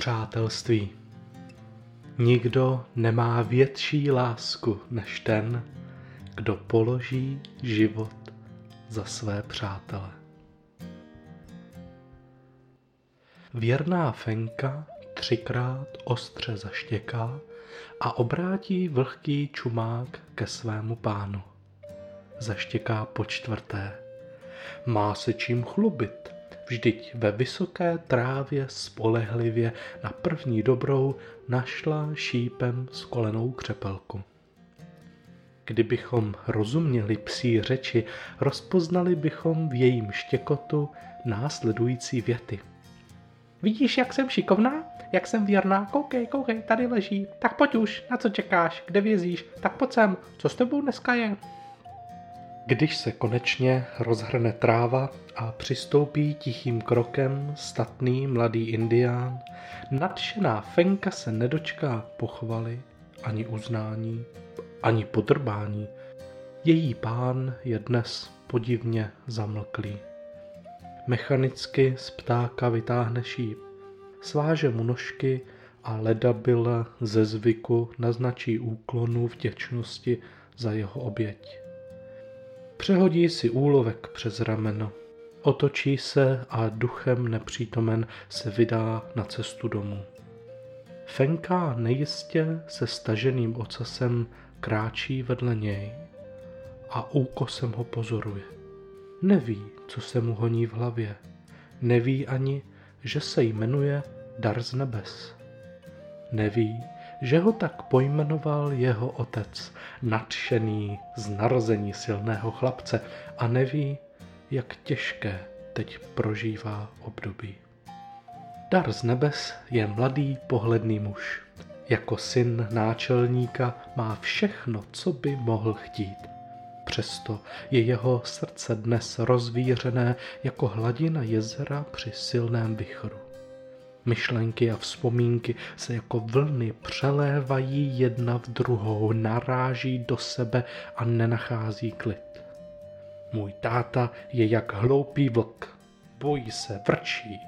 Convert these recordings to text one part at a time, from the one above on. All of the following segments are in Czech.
Přátelství. Nikdo nemá větší lásku než ten, kdo položí život za své přátele. Věrná Fenka třikrát ostře zaštěká a obrátí vlhký čumák ke svému pánu. Zaštěká po čtvrté. Má se čím chlubit, vždyť ve vysoké trávě spolehlivě na první dobrou našla šípem skolenou křepelku. Kdybychom rozuměli psí řeči, rozpoznali bychom v jejím štěkotu následující věty. Vidíš, jak jsem šikovná? Jak jsem věrná? Koukej, koukej, tady leží. Tak pojď už, na co čekáš? Kde vězíš? Tak pojď sem, co s tebou dneska je? Když se konečně rozhrne tráva a přistoupí tichým krokem statný mladý indián, nadšená Fenka se nedočká pochvaly, ani uznání, ani podrbání. Její pán je dnes podivně zamlklý. Mechanicky z ptáka vytáhne šíp, sváže mu nožky a ledabila ze zvyku naznačí úklonu vděčnosti za jeho oběť. Přehodí si úlovek přes rameno, otočí se a duchem nepřítomen se vydá na cestu domů. Fenka nejistě se staženým ocasem kráčí vedle něj a úkosem ho pozoruje. Neví, co se mu honí v hlavě. Neví ani, že se jmenuje Dar z nebes. Neví, že ho tak pojmenoval jeho otec, nadšený z narození silného chlapce a neví, jak těžké teď prožívá období. Dar z nebes je mladý pohledný muž. Jako syn náčelníka má všechno, co by mohl chtít. Přesto je jeho srdce dnes rozvířené jako hladina jezera při silném vychru. Myšlenky a vzpomínky se jako vlny přelévají jedna v druhou, naráží do sebe a nenachází klid. Můj táta je jak hloupý vlk. Bojí se, vrčí.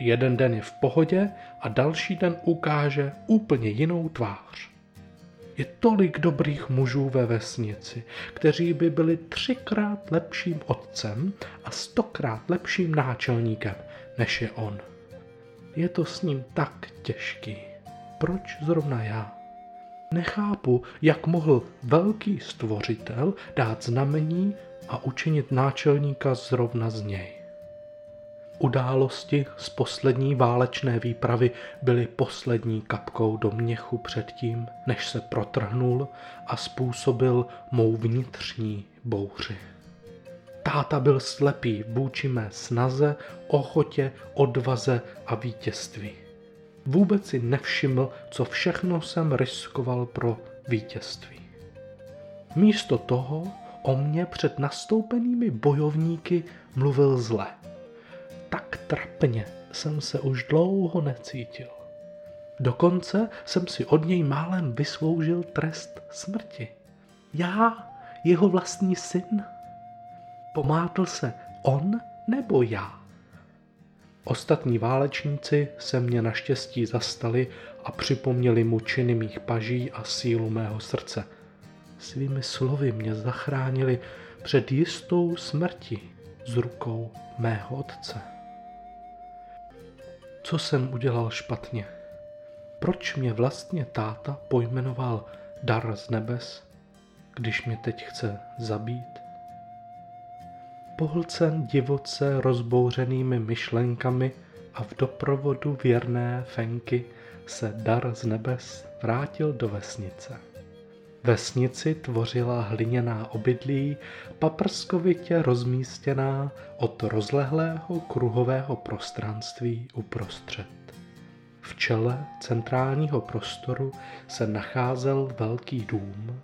Jeden den je v pohodě a další den ukáže úplně jinou tvář. Je tolik dobrých mužů ve vesnici, kteří by byli třikrát lepším otcem a stokrát lepším náčelníkem, než je on. Je to s ním tak těžký. Proč zrovna já? Nechápu, jak mohl velký stvořitel dát znamení a učinit náčelníka zrovna z něj. Události z poslední válečné výpravy byly poslední kapkou do měchu předtím, než se protrhnul a způsobil mou vnitřní bouři. Táta byl slepý vůči mé snaze, ochotě, odvaze a vítězství. Vůbec si nevšiml, co všechno jsem riskoval pro vítězství. Místo toho o mě před nastoupenými bojovníky mluvil zle. Tak trapně jsem se už dlouho necítil. Dokonce jsem si od něj málem vysloužil trest smrti. Já, jeho vlastní syn, Pomátl se on nebo já? Ostatní válečníci se mě naštěstí zastali a připomněli mu činy mých paží a sílu mého srdce. Svými slovy mě zachránili před jistou smrti z rukou mého otce. Co jsem udělal špatně? Proč mě vlastně táta pojmenoval dar z nebes, když mě teď chce zabít? Pohlcen divoce rozbouřenými myšlenkami a v doprovodu věrné Fenky se dar z nebes vrátil do vesnice. Vesnici tvořila hliněná obydlí, paprskovitě rozmístěná od rozlehlého kruhového prostranství uprostřed. V čele centrálního prostoru se nacházel velký dům,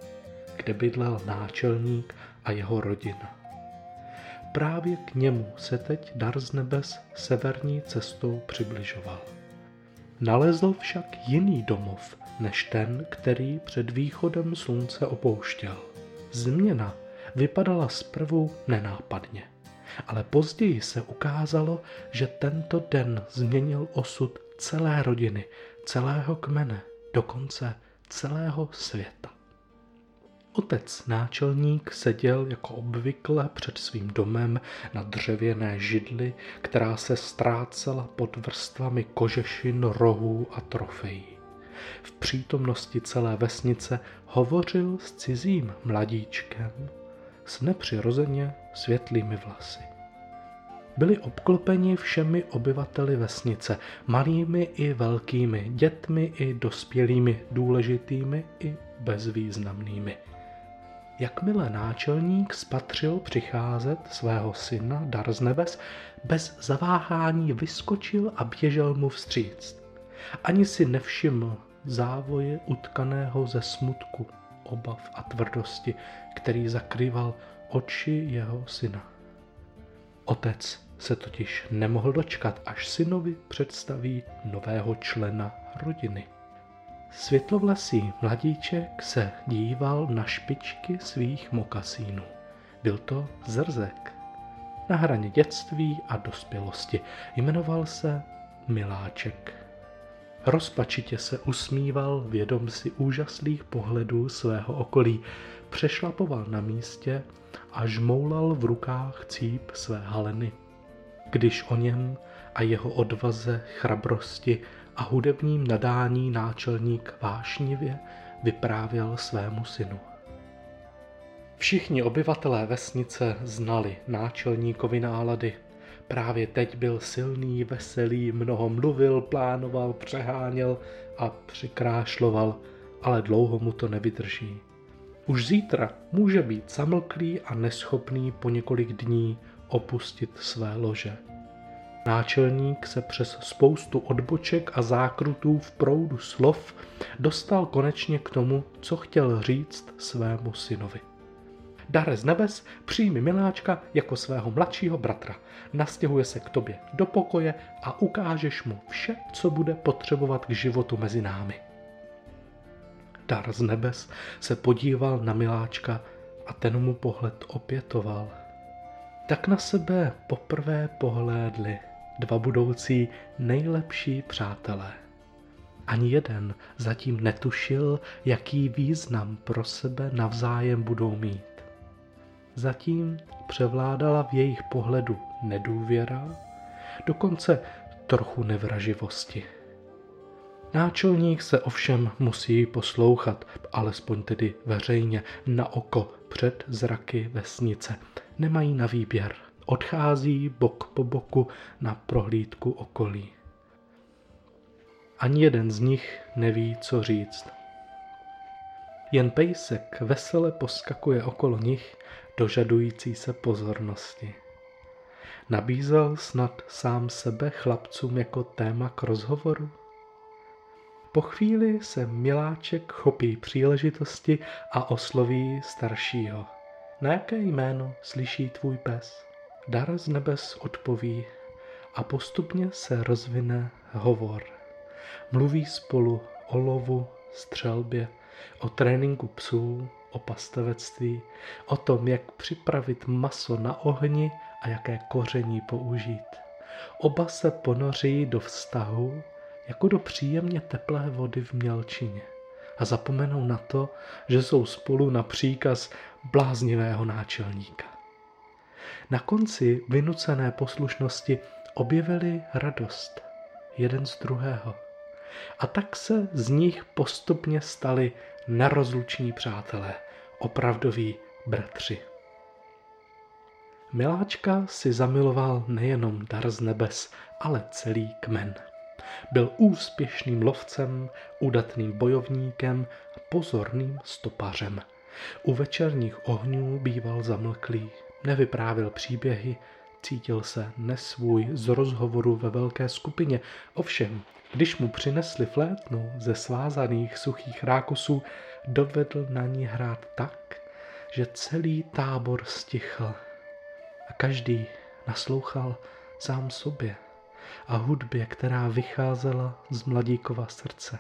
kde bydlel náčelník a jeho rodina. Právě k němu se teď dar z nebes severní cestou přibližoval. Nalezl však jiný domov, než ten, který před východem slunce opouštěl. Změna vypadala zprvu nenápadně. ale později se ukázalo, že tento den změnil osud celé rodiny, celého kmene, dokonce celého světa. Otec náčelník seděl jako obvykle před svým domem na dřevěné židli, která se ztrácela pod vrstvami kožešin, rohů a trofejí. V přítomnosti celé vesnice hovořil s cizím mladíčkem s nepřirozeně světlými vlasy. Byli obklopeni všemi obyvateli vesnice, malými i velkými, dětmi i dospělými, důležitými i bezvýznamnými. Jakmile náčelník spatřil přicházet svého syna dar z nebes, bez zaváhání vyskočil a běžel mu vstříc. Ani si nevšiml závoje utkaného ze smutku, obav a tvrdosti, který zakrýval oči jeho syna. Otec se totiž nemohl dočkat, až synovi představí nového člena rodiny. Světlovlasý mladíček se díval na špičky svých mokasínů. Byl to zrzek. Na hraně dětství a dospělosti jmenoval se Miláček. Rozpačitě se usmíval, vědom si úžaslých pohledů svého okolí, přešlapoval na místě a žmoulal v rukách cíp své haleny. Když o něm a jeho odvaze, chrabrosti a hudebním nadání náčelník vášnivě vyprávěl svému synu. Všichni obyvatelé vesnice znali náčelníkovi nálady. Právě teď byl silný, veselý, mnoho mluvil, plánoval, přeháněl a přikrášloval, ale dlouho mu to nevydrží. Už zítra může být zamlklý a neschopný po několik dní opustit své lože. Náčelník se přes spoustu odboček a zákrutů v proudu slov dostal konečně k tomu, co chtěl říct svému synovi. Dare z nebes, přijmi miláčka jako svého mladšího bratra. Nastěhuje se k tobě do pokoje a ukážeš mu vše, co bude potřebovat k životu mezi námi. Dar z nebes se podíval na miláčka a ten mu pohled opětoval. Tak na sebe poprvé pohlédli dva budoucí nejlepší přátelé. Ani jeden zatím netušil, jaký význam pro sebe navzájem budou mít. Zatím převládala v jejich pohledu nedůvěra, dokonce trochu nevraživosti. Náčelník se ovšem musí poslouchat, alespoň tedy veřejně, na oko před zraky vesnice. Nemají na výběr odchází bok po boku na prohlídku okolí. Ani jeden z nich neví, co říct. Jen pejsek vesele poskakuje okolo nich, dožadující se pozornosti. Nabízel snad sám sebe chlapcům jako téma k rozhovoru? Po chvíli se miláček chopí příležitosti a osloví staršího. Na jaké jméno slyší tvůj pes? Dar z nebes odpoví a postupně se rozvine hovor. Mluví spolu o lovu, střelbě, o tréninku psů, o pastavectví, o tom, jak připravit maso na ohni a jaké koření použít. Oba se ponoří do vztahu jako do příjemně teplé vody v mělčině a zapomenou na to, že jsou spolu na příkaz bláznivého náčelníka. Na konci vynucené poslušnosti objevili radost jeden z druhého. A tak se z nich postupně stali nerozluční přátelé, opravdoví bratři. Miláčka si zamiloval nejenom dar z nebes, ale celý kmen. Byl úspěšným lovcem, udatným bojovníkem a pozorným stopařem. U večerních ohňů býval zamlklý, Nevyprávěl příběhy, cítil se nesvůj z rozhovoru ve velké skupině. Ovšem, když mu přinesli flétnu ze svázaných suchých rákosů, dovedl na ní hrát tak, že celý tábor stichl a každý naslouchal sám sobě a hudbě, která vycházela z mladíkova srdce.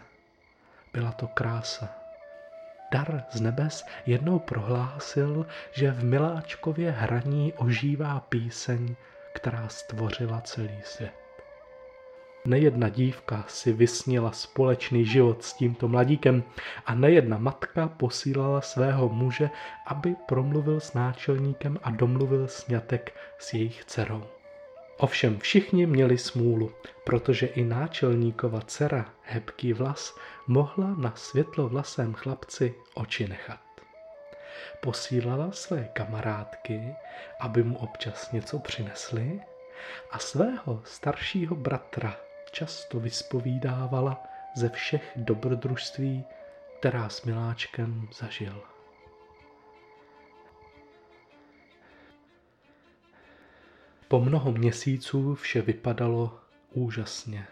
Byla to krása. Dar z nebes jednou prohlásil, že v Miláčkově hraní ožívá píseň, která stvořila celý svět. Nejedna dívka si vysnila společný život s tímto mladíkem a nejedna matka posílala svého muže, aby promluvil s náčelníkem a domluvil sňatek s jejich dcerou. Ovšem všichni měli smůlu, protože i náčelníkova dcera, hebký vlas, mohla na světlovlasém chlapci oči nechat. Posílala své kamarádky, aby mu občas něco přinesli a svého staršího bratra často vyspovídávala ze všech dobrodružství, která s miláčkem zažil. Po mnoho měsíců vše vypadalo úžasně,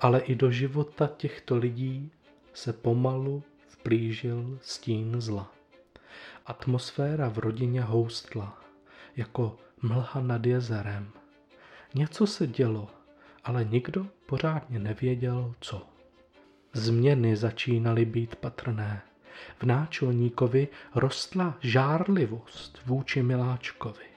ale i do života těchto lidí se pomalu vplížil stín zla. Atmosféra v rodině houstla, jako mlha nad jezerem. Něco se dělo, ale nikdo pořádně nevěděl, co. Změny začínaly být patrné. V náčelníkovi rostla žárlivost vůči Miláčkovi.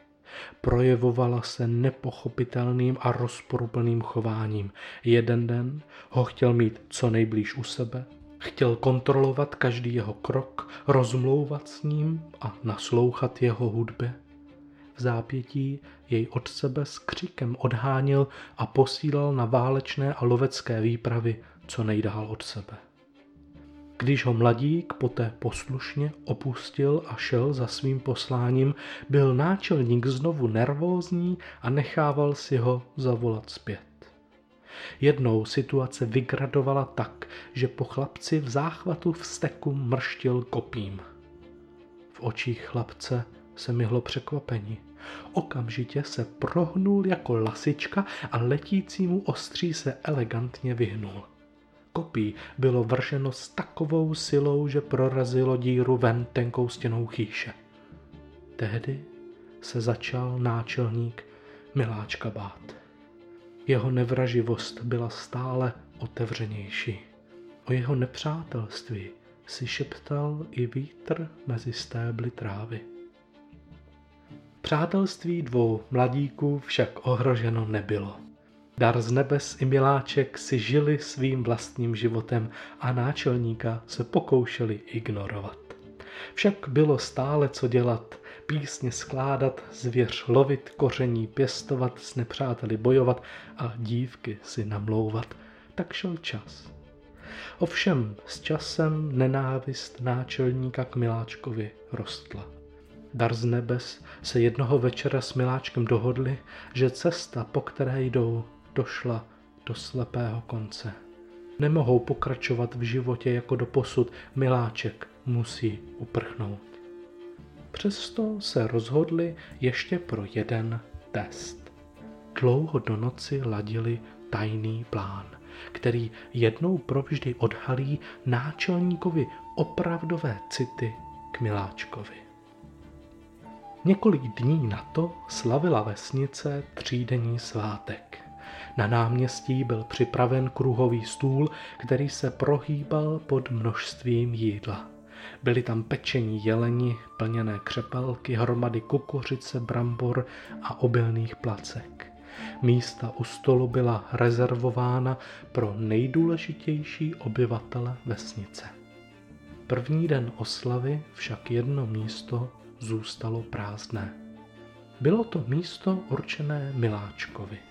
Projevovala se nepochopitelným a rozporuplným chováním. Jeden den ho chtěl mít co nejblíž u sebe, chtěl kontrolovat každý jeho krok, rozmlouvat s ním a naslouchat jeho hudbě. V zápětí jej od sebe s křikem odháněl a posílal na válečné a lovecké výpravy co nejdál od sebe. Když ho mladík poté poslušně opustil a šel za svým posláním, byl náčelník znovu nervózní a nechával si ho zavolat zpět. Jednou situace vygradovala tak, že po chlapci v záchvatu vzteku mrštil kopím. V očích chlapce se myhlo překvapení. Okamžitě se prohnul jako lasička a letícímu ostří se elegantně vyhnul kopí bylo vrženo s takovou silou, že prorazilo díru ven tenkou stěnou chýše. Tehdy se začal náčelník miláčka bát. Jeho nevraživost byla stále otevřenější. O jeho nepřátelství si šeptal i vítr mezi stébly trávy. Přátelství dvou mladíků však ohroženo nebylo. Dar z nebes i miláček si žili svým vlastním životem a náčelníka se pokoušeli ignorovat. Však bylo stále co dělat, písně skládat, zvěř lovit, koření pěstovat, s nepřáteli bojovat a dívky si namlouvat. Tak šel čas. Ovšem s časem nenávist náčelníka k miláčkovi rostla. Dar z nebes se jednoho večera s miláčkem dohodli, že cesta, po které jdou, došla do slepého konce. Nemohou pokračovat v životě jako do posud, miláček musí uprchnout. Přesto se rozhodli ještě pro jeden test. Dlouho do noci ladili tajný plán, který jednou provždy odhalí náčelníkovi opravdové city k miláčkovi. Několik dní na to slavila vesnice třídenní svátek. Na náměstí byl připraven kruhový stůl, který se prohýbal pod množstvím jídla. Byly tam pečení jeleni, plněné křepelky, hromady kukuřice, brambor a obilných placek. Místa u stolu byla rezervována pro nejdůležitější obyvatele vesnice. První den oslavy však jedno místo zůstalo prázdné. Bylo to místo určené Miláčkovi.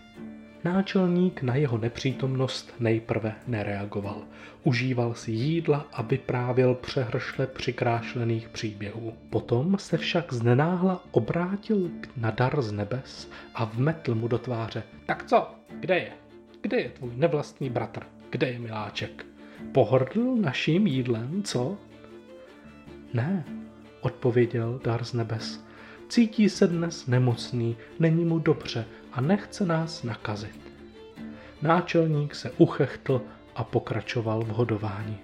Náčelník na jeho nepřítomnost nejprve nereagoval. Užíval si jídla a vyprávěl přehršle přikrášlených příběhů. Potom se však znenáhla obrátil na dar z nebes a vmetl mu do tváře. Tak co? Kde je? Kde je tvůj nevlastní bratr? Kde je miláček? Pohrdl naším jídlem, co? Ne, odpověděl dar z nebes. Cítí se dnes nemocný, není mu dobře a nechce nás nakazit. Náčelník se uchechtl a pokračoval v hodování.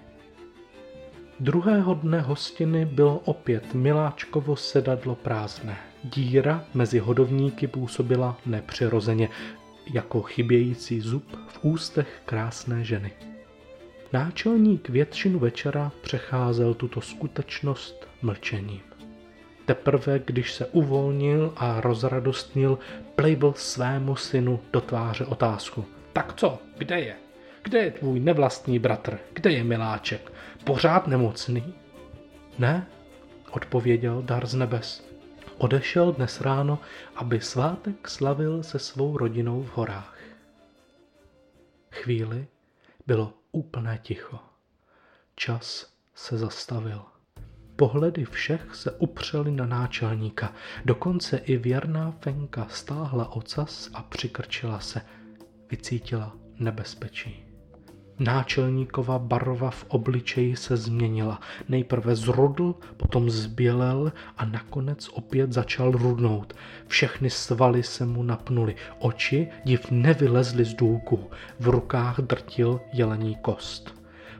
Druhého dne hostiny bylo opět Miláčkovo sedadlo prázdné. Díra mezi hodovníky působila nepřirozeně, jako chybějící zub v ústech krásné ženy. Náčelník většinu večera přecházel tuto skutečnost mlčením. Teprve, když se uvolnil a rozradostnil, plejbl svému synu do tváře otázku. Tak co, kde je? Kde je tvůj nevlastní bratr? Kde je miláček? Pořád nemocný? Ne, odpověděl dar z nebes. Odešel dnes ráno, aby svátek slavil se svou rodinou v horách. Chvíli bylo úplné ticho. Čas se zastavil. Pohledy všech se upřely na náčelníka, dokonce i věrná Fenka stáhla ocas a přikrčila se. Vycítila nebezpečí. Náčelníkova barva v obličeji se změnila. Nejprve zrudl, potom zbělel a nakonec opět začal rudnout. Všechny svaly se mu napnuly. Oči div nevylezly z důlku. V rukách drtil jelení kost.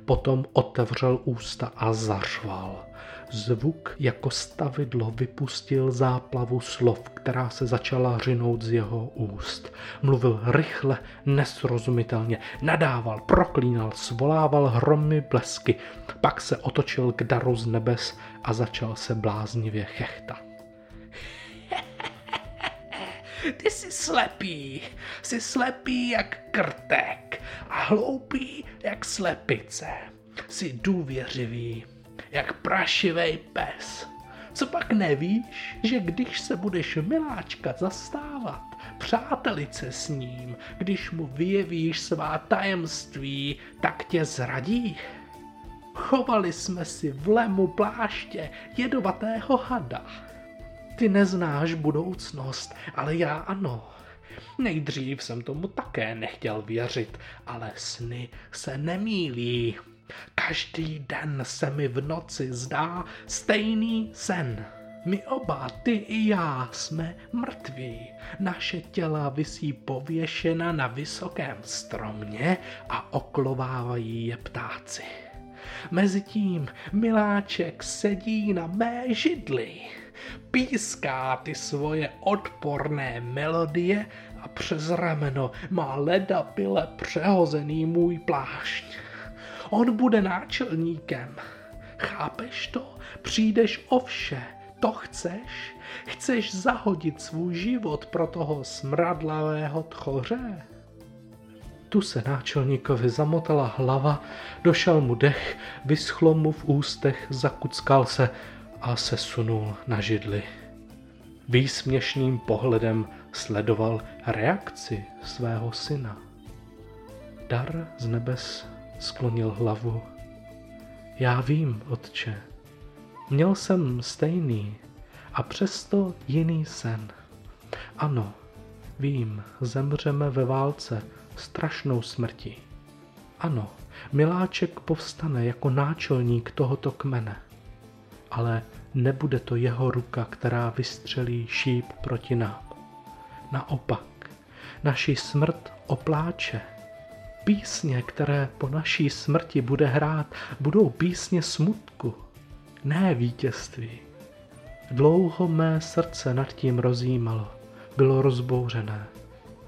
Potom otevřel ústa a zařval. Zvuk jako stavidlo vypustil záplavu slov, která se začala řinout z jeho úst. Mluvil rychle, nesrozumitelně, nadával, proklínal, svolával hromy blesky, pak se otočil k daru z nebes a začal se bláznivě chechtat. Ty jsi slepý, jsi slepý jak krtek a hloupý jak slepice. Jsi důvěřivý, jak prašivej pes. Co pak nevíš, že když se budeš miláčka zastávat, přátelice s ním, když mu vyjevíš svá tajemství, tak tě zradí? Chovali jsme si v lemu pláště jedovatého hada. Ty neznáš budoucnost, ale já ano. Nejdřív jsem tomu také nechtěl věřit, ale sny se nemílí. Každý den se mi v noci zdá stejný sen. My oba, ty i já, jsme mrtví. Naše těla visí pověšena na vysokém stromě a oklovávají je ptáci. Mezitím miláček sedí na mé židli, píská ty svoje odporné melodie a přes rameno má leda pile přehozený můj plášť. On bude náčelníkem. Chápeš to? Přijdeš o vše. To chceš? Chceš zahodit svůj život pro toho smradlavého tchoře? Tu se náčelníkovi zamotala hlava, došel mu dech, vyschlo mu v ústech, zakuckal se a sesunul na židli. Výsměšným pohledem sledoval reakci svého syna. Dar z nebes sklonil hlavu. Já vím, otče, měl jsem stejný a přesto jiný sen. Ano, vím, zemřeme ve válce strašnou smrti. Ano, miláček povstane jako náčelník tohoto kmene. Ale nebude to jeho ruka, která vystřelí šíp proti nám. Naopak, naši smrt opláče Písně, které po naší smrti bude hrát, budou písně smutku, ne vítězství. Dlouho mé srdce nad tím rozjímalo, bylo rozbouřené,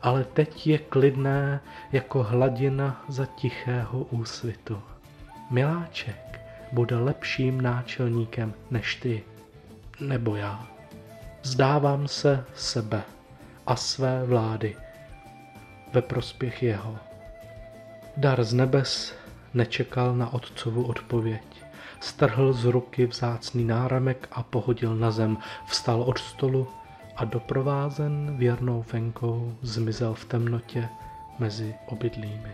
ale teď je klidné jako hladina za tichého úsvitu. Miláček bude lepším náčelníkem než ty, nebo já. Zdávám se sebe a své vlády ve prospěch jeho. Dar z nebes nečekal na otcovu odpověď. Strhl z ruky vzácný náramek a pohodil na zem, vstal od stolu a doprovázen věrnou fenkou zmizel v temnotě mezi obydlími.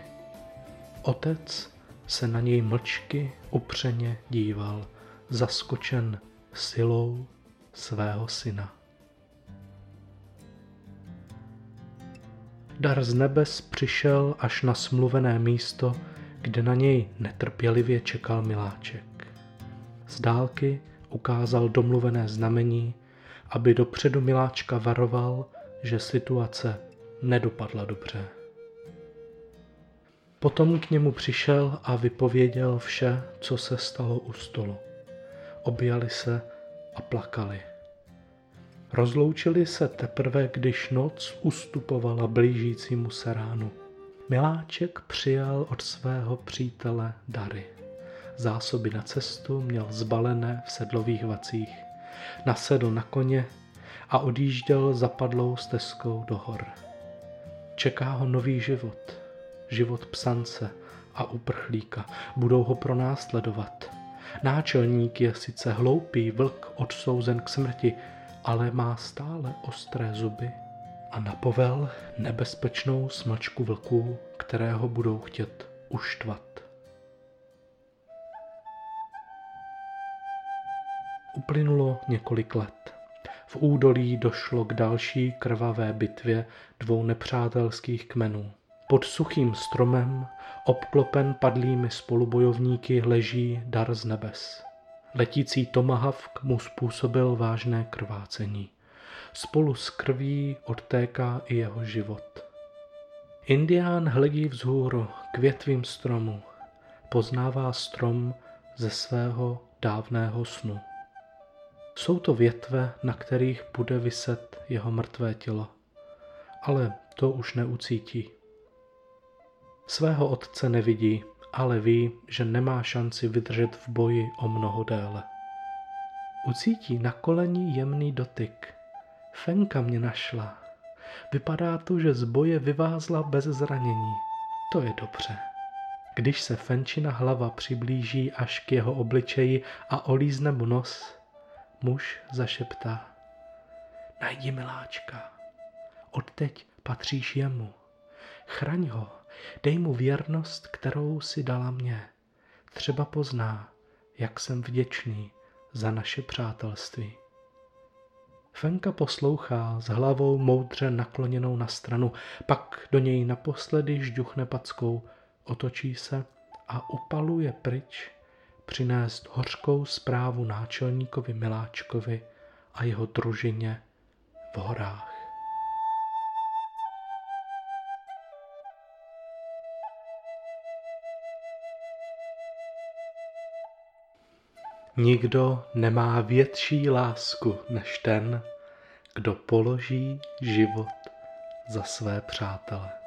Otec se na něj mlčky upřeně díval, zaskočen silou svého syna. Dar z nebes přišel až na smluvené místo, kde na něj netrpělivě čekal miláček. Z dálky ukázal domluvené znamení, aby dopředu miláčka varoval, že situace nedopadla dobře. Potom k němu přišel a vypověděl vše, co se stalo u stolu. Objali se a plakali. Rozloučili se teprve, když noc ustupovala blížícímu se ránu. Miláček přijal od svého přítele dary. Zásoby na cestu měl zbalené v sedlových vacích. Nasedl na koně a odjížděl zapadlou stezkou do hor. Čeká ho nový život, život psance a uprchlíka. Budou ho pronásledovat. Náčelník je sice hloupý vlk odsouzen k smrti, ale má stále ostré zuby a napovel nebezpečnou smlčku vlků, kterého budou chtět uštvat. Uplynulo několik let. V údolí došlo k další krvavé bitvě dvou nepřátelských kmenů. Pod suchým stromem, obklopen padlými spolubojovníky, leží dar z nebes. Letící tomahawk mu způsobil vážné krvácení. Spolu s krví odtéká i jeho život. Indián hledí vzhůru k větvím stromu. Poznává strom ze svého dávného snu. Jsou to větve, na kterých bude vyset jeho mrtvé tělo. Ale to už neucítí. Svého otce nevidí, ale ví, že nemá šanci vydržet v boji o mnoho déle. Ucítí na koleni jemný dotyk. Fenka mě našla. Vypadá to, že z boje vyvázla bez zranění. To je dobře. Když se Fenčina hlava přiblíží až k jeho obličeji a olízne mu nos, muž zašeptá. Najdi miláčka. Odteď patříš jemu. Chraň ho, dej mu věrnost, kterou si dala mě. Třeba pozná, jak jsem vděčný za naše přátelství. Fenka poslouchá s hlavou moudře nakloněnou na stranu, pak do něj naposledy žduchne packou, otočí se a upaluje pryč přinést hořkou zprávu náčelníkovi Miláčkovi a jeho družině v horách. Nikdo nemá větší lásku než ten, kdo položí život za své přátele.